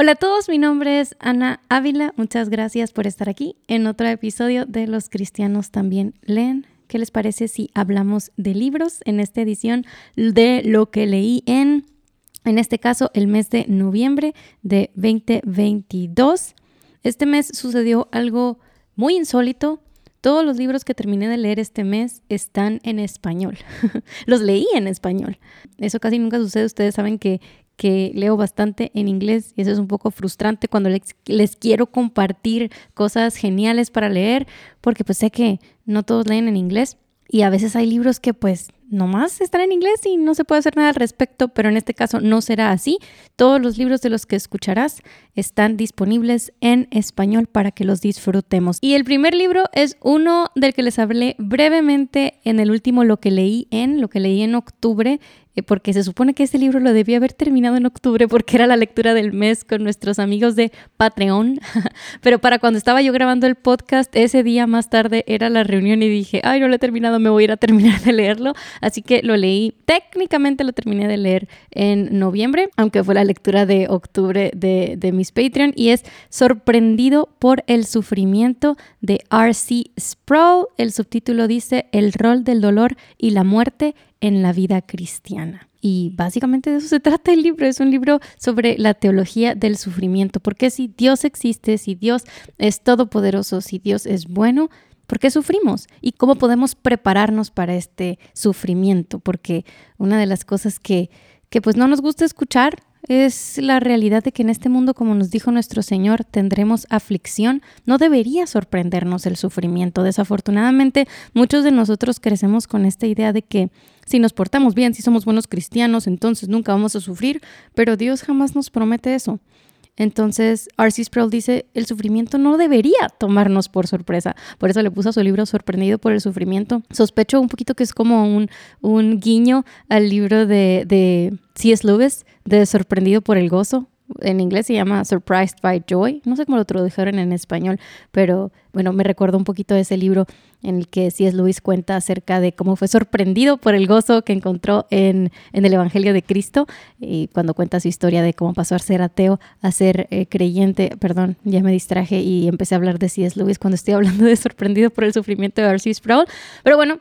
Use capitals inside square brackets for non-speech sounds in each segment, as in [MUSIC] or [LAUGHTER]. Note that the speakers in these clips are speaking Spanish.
Hola a todos, mi nombre es Ana Ávila. Muchas gracias por estar aquí en otro episodio de Los Cristianos también leen. ¿Qué les parece si hablamos de libros en esta edición de lo que leí en, en este caso, el mes de noviembre de 2022? Este mes sucedió algo muy insólito. Todos los libros que terminé de leer este mes están en español. [LAUGHS] los leí en español. Eso casi nunca sucede. Ustedes saben que, que leo bastante en inglés y eso es un poco frustrante cuando les, quiero compartir cosas geniales para leer porque pues sé que no todos leen en inglés y a veces hay libros que pues nomás están en inglés y no se puede hacer nada al respecto, pero en este caso no será así. Todos los libros de los que escucharás están disponibles en español para que los disfrutemos. Y el primer libro es uno del que les hablé brevemente en el último lo que leí en, lo que leí en octubre, porque se supone que este libro lo debía haber terminado en octubre porque era la lectura del mes con nuestros amigos de Patreon. [LAUGHS] Pero para cuando estaba yo grabando el podcast, ese día más tarde era la reunión y dije, ay, no lo he terminado, me voy a ir a [LAUGHS] terminar de leerlo. Así que lo leí, técnicamente lo terminé de leer en noviembre, aunque fue la lectura de octubre de, de mis Patreon y es Sorprendido por el sufrimiento de R.C. Sproul. El subtítulo dice El rol del dolor y la muerte en la vida cristiana. Y básicamente de eso se [LAUGHS] trata el libro. Es un libro sobre la teología del sufrimiento. Porque si Dios existe, si Dios es todopoderoso, si Dios es bueno, ¿por qué sufrimos? ¿Y cómo podemos prepararnos para este sufrimiento? Porque una de las cosas que, que pues no nos gusta escuchar es la realidad de que en este mundo, como nos dijo nuestro Señor, tendremos aflicción. No debería sorprendernos el sufrimiento. Desafortunadamente, muchos de nosotros crecemos con esta idea de que si nos portamos bien, si somos buenos cristianos, entonces nunca vamos a sufrir, pero Dios jamás nos promete eso. Entonces, R.C. Sproul dice, el sufrimiento no debería tomarnos por sorpresa. Por eso le puso a su libro Sorprendido por el sufrimiento. Sospecho un poquito que es como un, un guiño al libro de, de C.S. Lewis, de Sorprendido por el gozo en inglés se llama Surprised by Joy, no sé cómo lo tradujeron en español, pero bueno, me recuerdo un poquito de ese libro en el que C.S. Lewis cuenta acerca de cómo fue sorprendido por el gozo que encontró en, en el Evangelio de Cristo y cuando cuenta su historia de cómo pasó a ser ateo a ser eh, creyente, perdón, ya me distraje y empecé a hablar de C.S. Lewis cuando estoy hablando de sorprendido por el sufrimiento de R.C. Sproul, pero bueno,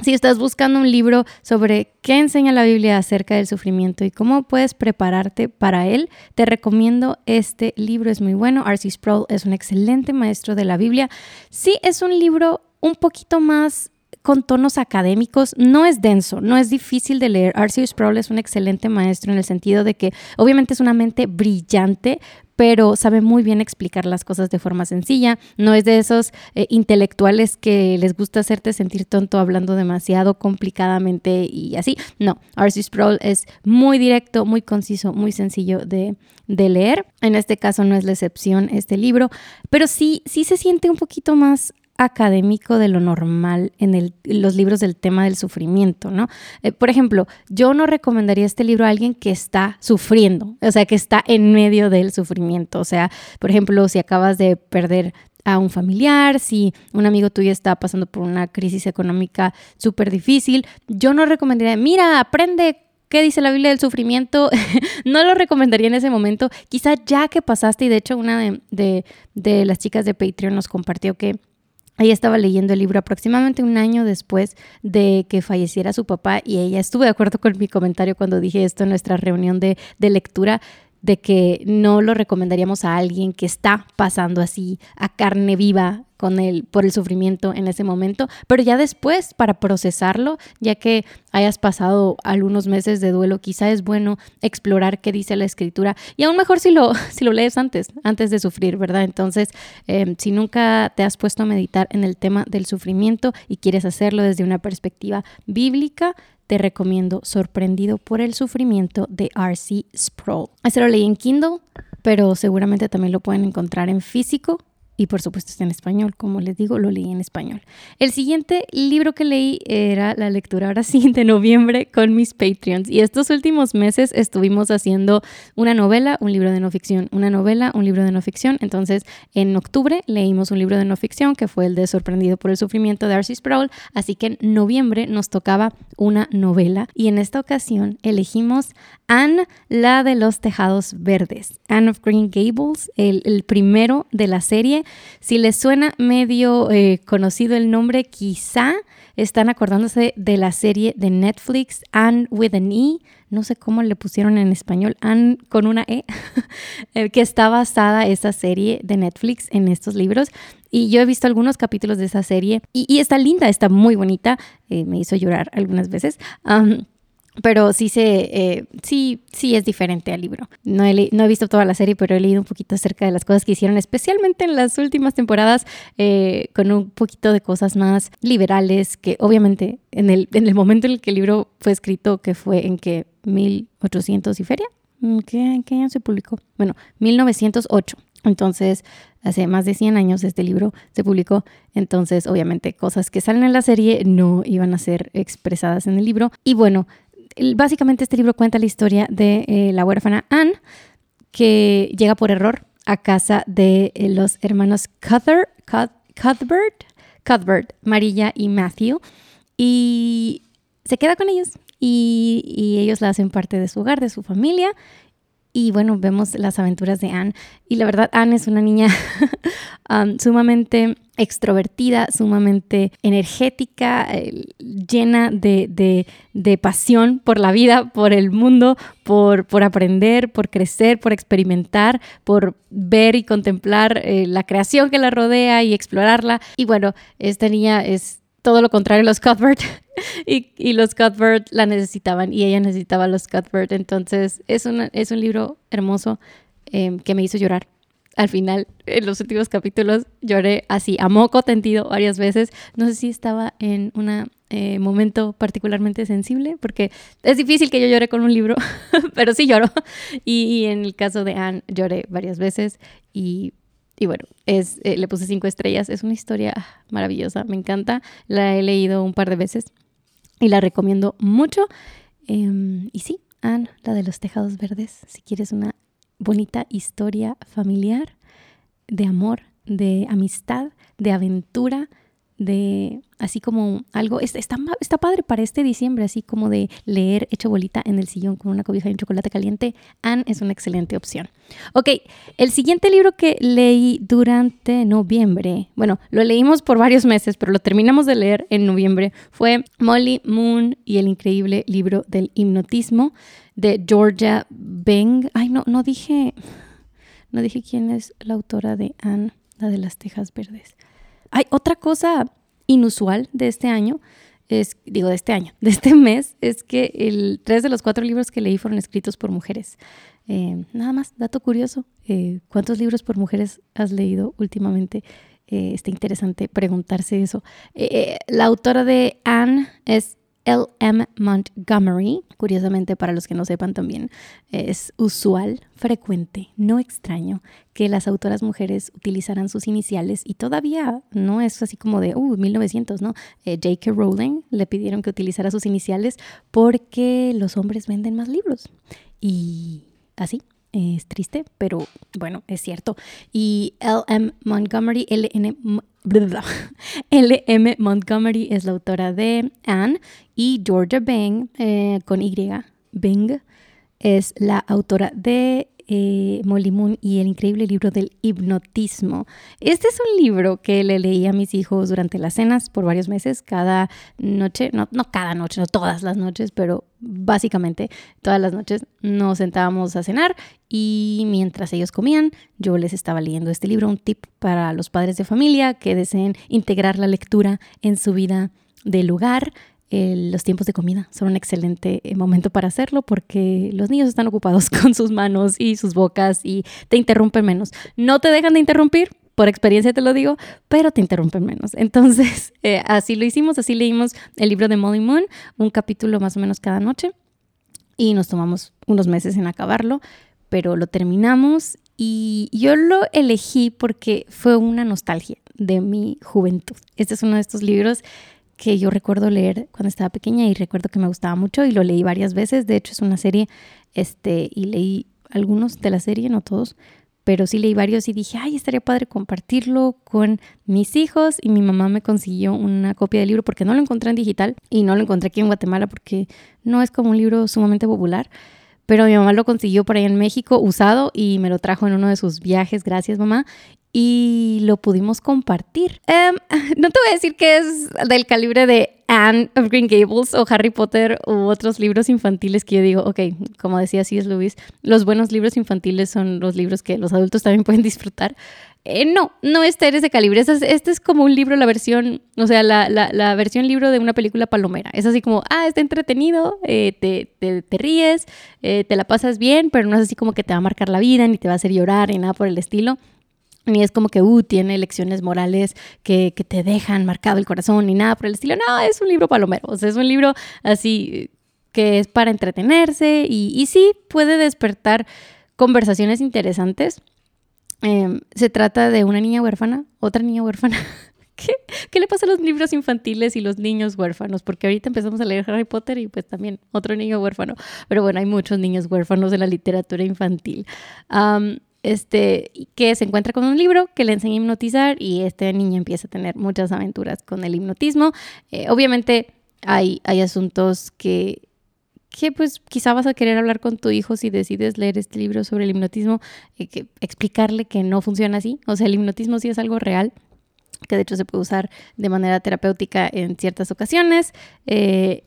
si estás buscando un libro sobre qué enseña la Biblia acerca del sufrimiento y cómo puedes prepararte para él, te recomiendo este libro, es muy bueno. R.C. Sproul es un excelente maestro de la Biblia. Sí, es un libro un poquito más con tonos académicos, no es denso, no es difícil de leer. R.C. Sproul es un excelente maestro en el sentido de que obviamente es una mente brillante, pero sabe muy bien explicar las cosas de forma sencilla. No es de esos eh, intelectuales que les gusta hacerte sentir tonto hablando demasiado complicadamente y así. No, R.C. Sproul es muy directo, muy conciso, muy sencillo de, de leer. En este caso no es la excepción este libro, pero sí, sí se siente un poquito más académico de lo normal en los libros del tema del sufrimiento, ¿no? Eh, por ejemplo, yo no recomendaría este libro a alguien que está sufriendo, o sea, que está en medio del sufrimiento, o sea, por ejemplo, si acabas de perder a un familiar, si un amigo tuyo está pasando por una crisis económica súper difícil, yo no recomendaría, mira, aprende ¿Qué dice la Biblia del sufrimiento? [LAUGHS] no lo recomendaría en ese momento. Quizá ya que pasaste, y de hecho una de, de, las chicas de Patreon nos compartió que ella estaba leyendo el libro aproximadamente un año después de que falleciera su papá y ella estuvo de acuerdo con mi comentario cuando dije esto en nuestra reunión de, de lectura de que no lo recomendaríamos a alguien que está pasando así a carne viva con el, por el sufrimiento en ese momento, pero ya después para procesarlo, ya que hayas pasado algunos meses de duelo, quizá es bueno explorar qué dice la escritura y aún mejor si lo, [LAUGHS] si lo lees antes, antes de sufrir, ¿verdad? Entonces, em, si nunca te has puesto a meditar en el tema del sufrimiento y quieres hacerlo desde una perspectiva bíblica, te recomiendo Sorprendido por el sufrimiento de R.C. Sproul. Este lo leí en Kindle, pero seguramente también lo pueden encontrar en físico. Y por supuesto está en español, como les digo, lo leí en español. El siguiente libro que leí era la lectura ahora sí de noviembre con mis Patreons y estos últimos meses estuvimos haciendo una novela, un libro de no ficción, una novela, un libro de no ficción. Entonces en octubre leímos un libro de no ficción que fue el de Sorprendido por el sufrimiento de Arcy Sproul, así que en noviembre nos tocaba una novela y en esta ocasión elegimos Anne, la de los tejados verdes, Anne of Green Gables, el, el primero de la serie. Si les suena medio eh, conocido el nombre, quizá están acordándose de la serie de Netflix, Anne with an E, no sé cómo le pusieron en español, Anne con una E, [LAUGHS] eh, que está basada esa serie de Netflix en estos libros. Y yo he visto algunos capítulos de esa serie y, está linda, está muy bonita, eh, me hizo llorar algunas veces pero sí se, eh, sí, sí es diferente al libro. No he, no he, visto toda la serie, pero he leído un poquito acerca de las cosas que hicieron, especialmente en las últimas temporadas, eh, con un poquito de cosas más liberales, que obviamente en el, en el momento en el que el libro fue escrito, que fue en que 1800 y feria, ¿qué, qué año se publicó? Bueno, 1908. Entonces, hace más de 100 años este libro se publicó, entonces obviamente cosas que salen en la serie no iban a ser expresadas en el libro. Y bueno, básicamente este libro cuenta la historia de eh, la huérfana Anne, que llega por error a casa de eh, los hermanos Cuthbert, Cuthbert, Cuthbert, Marilla y Matthew, y se queda con ellos. Y, y ellos la hacen parte de su hogar, de su familia, y bueno, vemos las aventuras de Anne. Y la verdad, Anne es una niña [LAUGHS] um, sumamente extrovertida, sumamente energética, eh, llena de, pasión por la vida, por el mundo, por, por, aprender, por crecer, por experimentar, por ver y contemplar eh, la creación que la rodea y explorarla. Y bueno, esta niña es todo lo contrario los Cuthbert. [LAUGHS] y, los Cuthbert la necesitaban y ella necesitaba a los Cuthbert. Entonces es, es un libro hermoso em, que me hizo llorar. Al final, en los últimos capítulos, lloré así, a moco tendido varias veces. No sé si estaba en un eh, momento particularmente sensible, porque es difícil que yo llore con un libro, [LAUGHS] pero sí lloro. Y, en el caso de Anne, lloré varias veces y y bueno, es, eh, le puse cinco estrellas. Es una historia maravillosa, me encanta. La he leído un par de veces y la recomiendo mucho. Em, y sí, Anne, la de los tejados verdes, si quieres una bonita historia familiar de amor, de amistad, de aventura, de así como algo, está, está, padre para este diciembre, así como de leer hecho bolita en el sillón con una cobija y un chocolate caliente. Anne es una excelente opción. Ok, el siguiente libro que leí durante noviembre, bueno, lo leímos por varios meses, pero lo terminamos de leer en noviembre, fue Molly Moon y el increíble libro del hipnotismo de Georgia Beng. Ay, no, no dije, no dije quién es la autora de Anne, la de las Tejas Verdes. Hay otra cosa inusual de este año, es, digo de este año, [LAUGHS] de este mes, es que tres de los cuatro libros que leí fueron escritos por mujeres. Eh, nada más, dato curioso, eh, ¿cuántos libros por mujeres has leído últimamente? Eh, está interesante preguntarse eso. la autora de Anne es L.M. Montgomery. Curiosamente, para los que no sepan también, es usual, frecuente, no extraño que las autoras mujeres utilizaran sus iniciales y todavía no es así como de, uh, 1900, ¿no? Eh, J.K. Rowling le pidieron que utilizara sus iniciales porque los hombres venden más libros. Y así, es triste, pero bueno, es cierto. Y L.M. Montgomery, L.N. L.M. [LAUGHS] Montgomery es la autora de Anne y Georgia Beng, eh, con Y, Beng, es la autora de eh, Molly Moon y el increíble libro del hipnotismo. Este es un libro que le leí a mis hijos durante las cenas por varios meses, cada noche, no, no cada noche, no todas las noches, pero básicamente todas las noches nos sentábamos a cenar y mientras ellos comían, yo les estaba leyendo este libro, un tip para los padres de familia que deseen integrar la lectura en su vida del lugar los tiempos de comida son un excelente eh, momento para hacerlo porque los niños están ocupados [LAUGHS] con sus manos y sus bocas y te interrumpen menos. No te dejan de interrumpir, por experiencia te lo digo, pero te interrumpen menos. [LAUGHS] Entonces, eh, así lo hicimos, así leímos el libro de Molly Moon, un capítulo más o menos cada noche y nos tomamos unos meses en acabarlo, pero lo terminamos y yo lo elegí porque fue una nostalgia de mi juventud. Este es uno de estos libros que yo recuerdo leer cuando estaba pequeña y recuerdo que me gustaba mucho y lo leí varias veces. De hecho, es una serie, este, y leí algunos de la serie, no todos, pero sí leí varios y dije, ay, estaría padre compartirlo con mis hijos y mi mamá me consiguió una copia del libro porque no lo encontré en digital y no lo encontré aquí en Guatemala porque no es como un libro sumamente popular pero mi mamá lo consiguió por ahí en México usado y me lo trajo en uno de sus viajes, gracias mamá, y lo pudimos compartir. Em, [LAUGHS] no te voy a decir que es del calibre de Anne of Green Gables o Harry Potter u otros libros infantiles que yo digo, ok, como decía C.S. Lewis, los buenos libros infantiles son los libros que los adultos también pueden disfrutar. Eh, no, no está en ese calibre. Este es, como un libro, la versión, o sea, la, versión libro de una película palomera. Es así como, ah, está entretenido, eh, te, ríes, eh, te la pasas bien, pero no es así como que te va a marcar la vida, ni te va a hacer llorar, ni nada por el estilo. Ni es como que, uh, tiene lecciones morales que, que te dejan marcado el corazón, ni nada por el estilo. No, es un libro palomero. O sea, es un libro así que es para entretenerse y, y sí puede despertar conversaciones interesantes Em, se trata de una niña huérfana, otra niña huérfana. [LAUGHS] ¿Qué, ¿Qué, le pasa a los libros infantiles y los niños huérfanos? Porque ahorita empezamos a leer Harry Potter y pues también otro niño huérfano. Pero bueno, hay muchos niños huérfanos en la literatura infantil. este, que se encuentra con un libro que le enseña a hipnotizar y este niño empieza a tener muchas aventuras con el hipnotismo. Eh, obviamente hay, hay asuntos que que pues quizá vas a querer hablar con tu hijo si decides leer este libro sobre el hipnotismo, eh, que, explicarle que no funciona así. O sea, el hipnotismo sí es algo real, que de hecho se puede usar de manera terapéutica en ciertas ocasiones. Eh,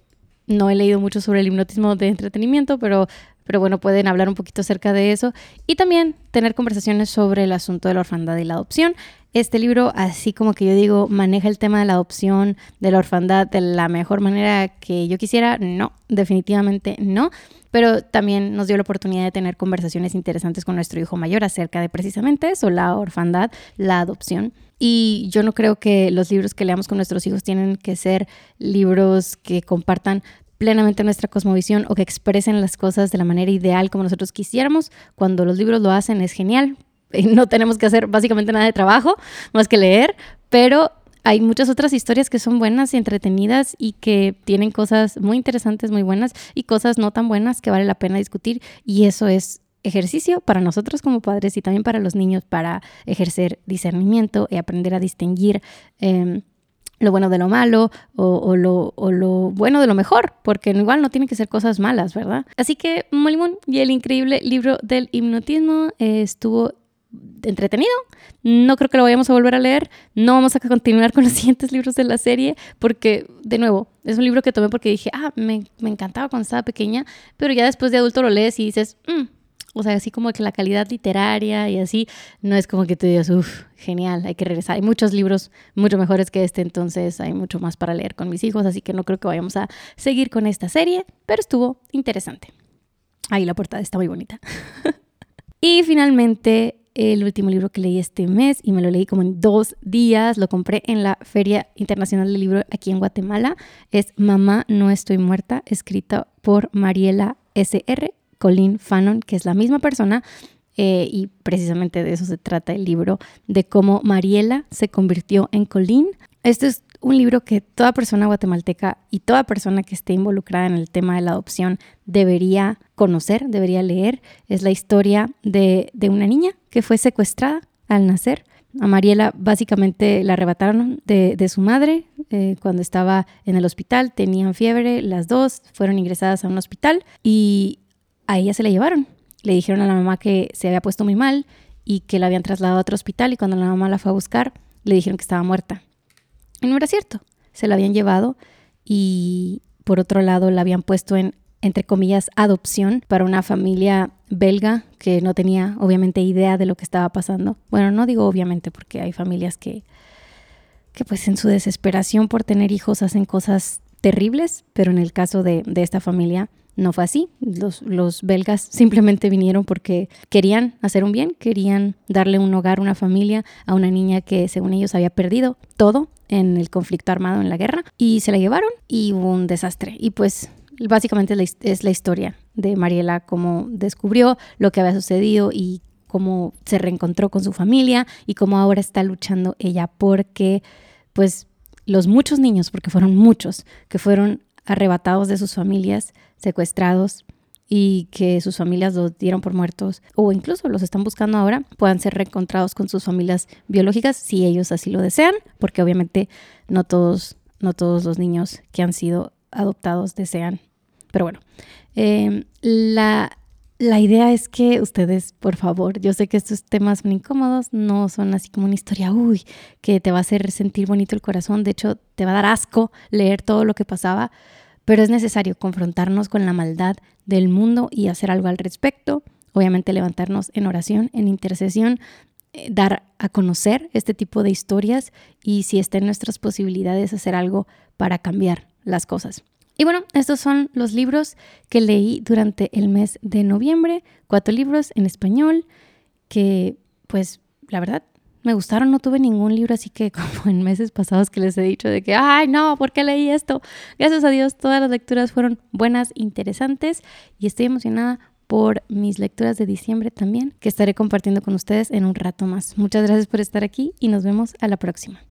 no he leído mucho sobre el hipnotismo de entretenimiento, pero, pero bueno, pueden hablar un poquito acerca de eso y también tener conversaciones sobre el asunto de la orfandad y la adopción. Este libro, así como que yo digo, maneja el tema de la adopción, de la orfandad de la mejor manera que yo quisiera. No, definitivamente no. Pero también nos dio la oportunidad de tener conversaciones interesantes con nuestro hijo mayor acerca de precisamente eso, la orfandad, la adopción. Y yo no creo que los libros que leamos con nuestros hijos tienen que ser libros que compartan plenamente nuestra cosmovisión o que expresen las cosas de la manera ideal como nosotros quisiéramos. Cuando los libros lo hacen es genial, no tenemos que hacer básicamente nada de trabajo más que leer, pero hay muchas otras historias que son buenas y entretenidas y que tienen cosas muy interesantes, muy buenas y cosas no tan buenas que vale la pena discutir y eso es ejercicio para nosotros como padres y también para los niños para ejercer discernimiento y aprender a distinguir em, lo bueno de lo malo o, lo, bueno de lo mejor, porque igual no tienen que ser cosas malas, ¿verdad? Así que Molimón y el increíble libro del hipnotismo estuvo entretenido. No creo que lo vayamos a volver a leer. No vamos a continuar con los [LAUGHS] siguientes libros de la serie porque, de nuevo, es un libro que tomé porque dije, ah, me, encantaba cuando estaba pequeña, pero ya después de adulto lo lees y dices, mm", o sea, así como que la calidad literaria y así, no es como que tú digas, uff, genial, hay que regresar. Hay muchos libros mucho mejores que este, entonces hay mucho más para leer con mis hijos, así que no creo que vayamos a seguir con esta serie, pero estuvo interesante. Ahí la portada está muy bonita. [LAUGHS] y finalmente el último libro que leí este mes y me lo leí como en dos días. Lo compré en la Feria Internacional del Libro aquí en Guatemala. Es Mamá, no estoy muerta, escrita por Mariela S.R. Colin Fanon, que es la misma persona. Eh, y precisamente de eso se trata el libro, de cómo Mariela se convirtió en Colin. Este es un libro que toda persona guatemalteca y toda persona que esté involucrada en el tema de la adopción debería conocer, debería leer. Es la historia de, una niña que fue secuestrada al nacer. A Mariela básicamente la arrebataron de, su madre eh, cuando estaba en el hospital, tenían fiebre, las dos fueron ingresadas a un hospital y a ella se la llevaron. Le dijeron a la mamá que se había puesto muy mal y que la habían trasladado a otro hospital y cuando la mamá la fue a buscar le dijeron que estaba muerta. Y no era cierto. Se la habían llevado y por otro lado la habían puesto en, entre comillas, adopción para una familia belga que no tenía obviamente idea de lo que estaba pasando. Bueno, no digo obviamente porque hay familias que, que pues en su desesperación por tener hijos hacen cosas terribles, pero en el caso de, de esta familia no fue así. Los, belgas simplemente vinieron porque querían hacer un bien, querían darle un hogar, una familia a una niña que según ellos había perdido todo en el conflicto armado en la guerra y se la llevaron y hubo un desastre. Y pues básicamente es la historia de Mariela, cómo descubrió lo que había sucedido y cómo se reencontró con su familia y cómo ahora está luchando ella porque pues los muchos niños, porque fueron muchos, que fueron arrebatados de sus familias, secuestrados y que sus familias los dieron por muertos o incluso los están buscando ahora, puedan ser reencontrados con sus familias biológicas si ellos así lo desean, porque obviamente no todos, no todos los niños que han sido adoptados desean. Pero bueno, em, la, la idea es que ustedes, por favor, yo sé que estos temas son incómodos, no son así como una historia, uy, que te va a hacer sentir bonito el corazón, de hecho te va a dar asco leer todo lo que pasaba, pero es necesario confrontarnos con la maldad del mundo y hacer algo al respecto, obviamente levantarnos en oración, en intercesión, eh, dar a conocer este tipo de historias y si está en nuestras posibilidades hacer algo para cambiar las cosas. Y bueno, estos son los libros que leí durante el mes de noviembre, cuatro libros en español que pues la verdad me gustaron, no tuve ningún libro así que [LAUGHS] como en meses pasados que les he dicho de que, ay no, ¿por qué leí esto? Gracias a Dios todas las lecturas fueron buenas, interesantes y estoy emocionada por mis lecturas de diciembre también, que estaré compartiendo con ustedes en un rato más. Muchas gracias por estar aquí y nos vemos a la próxima.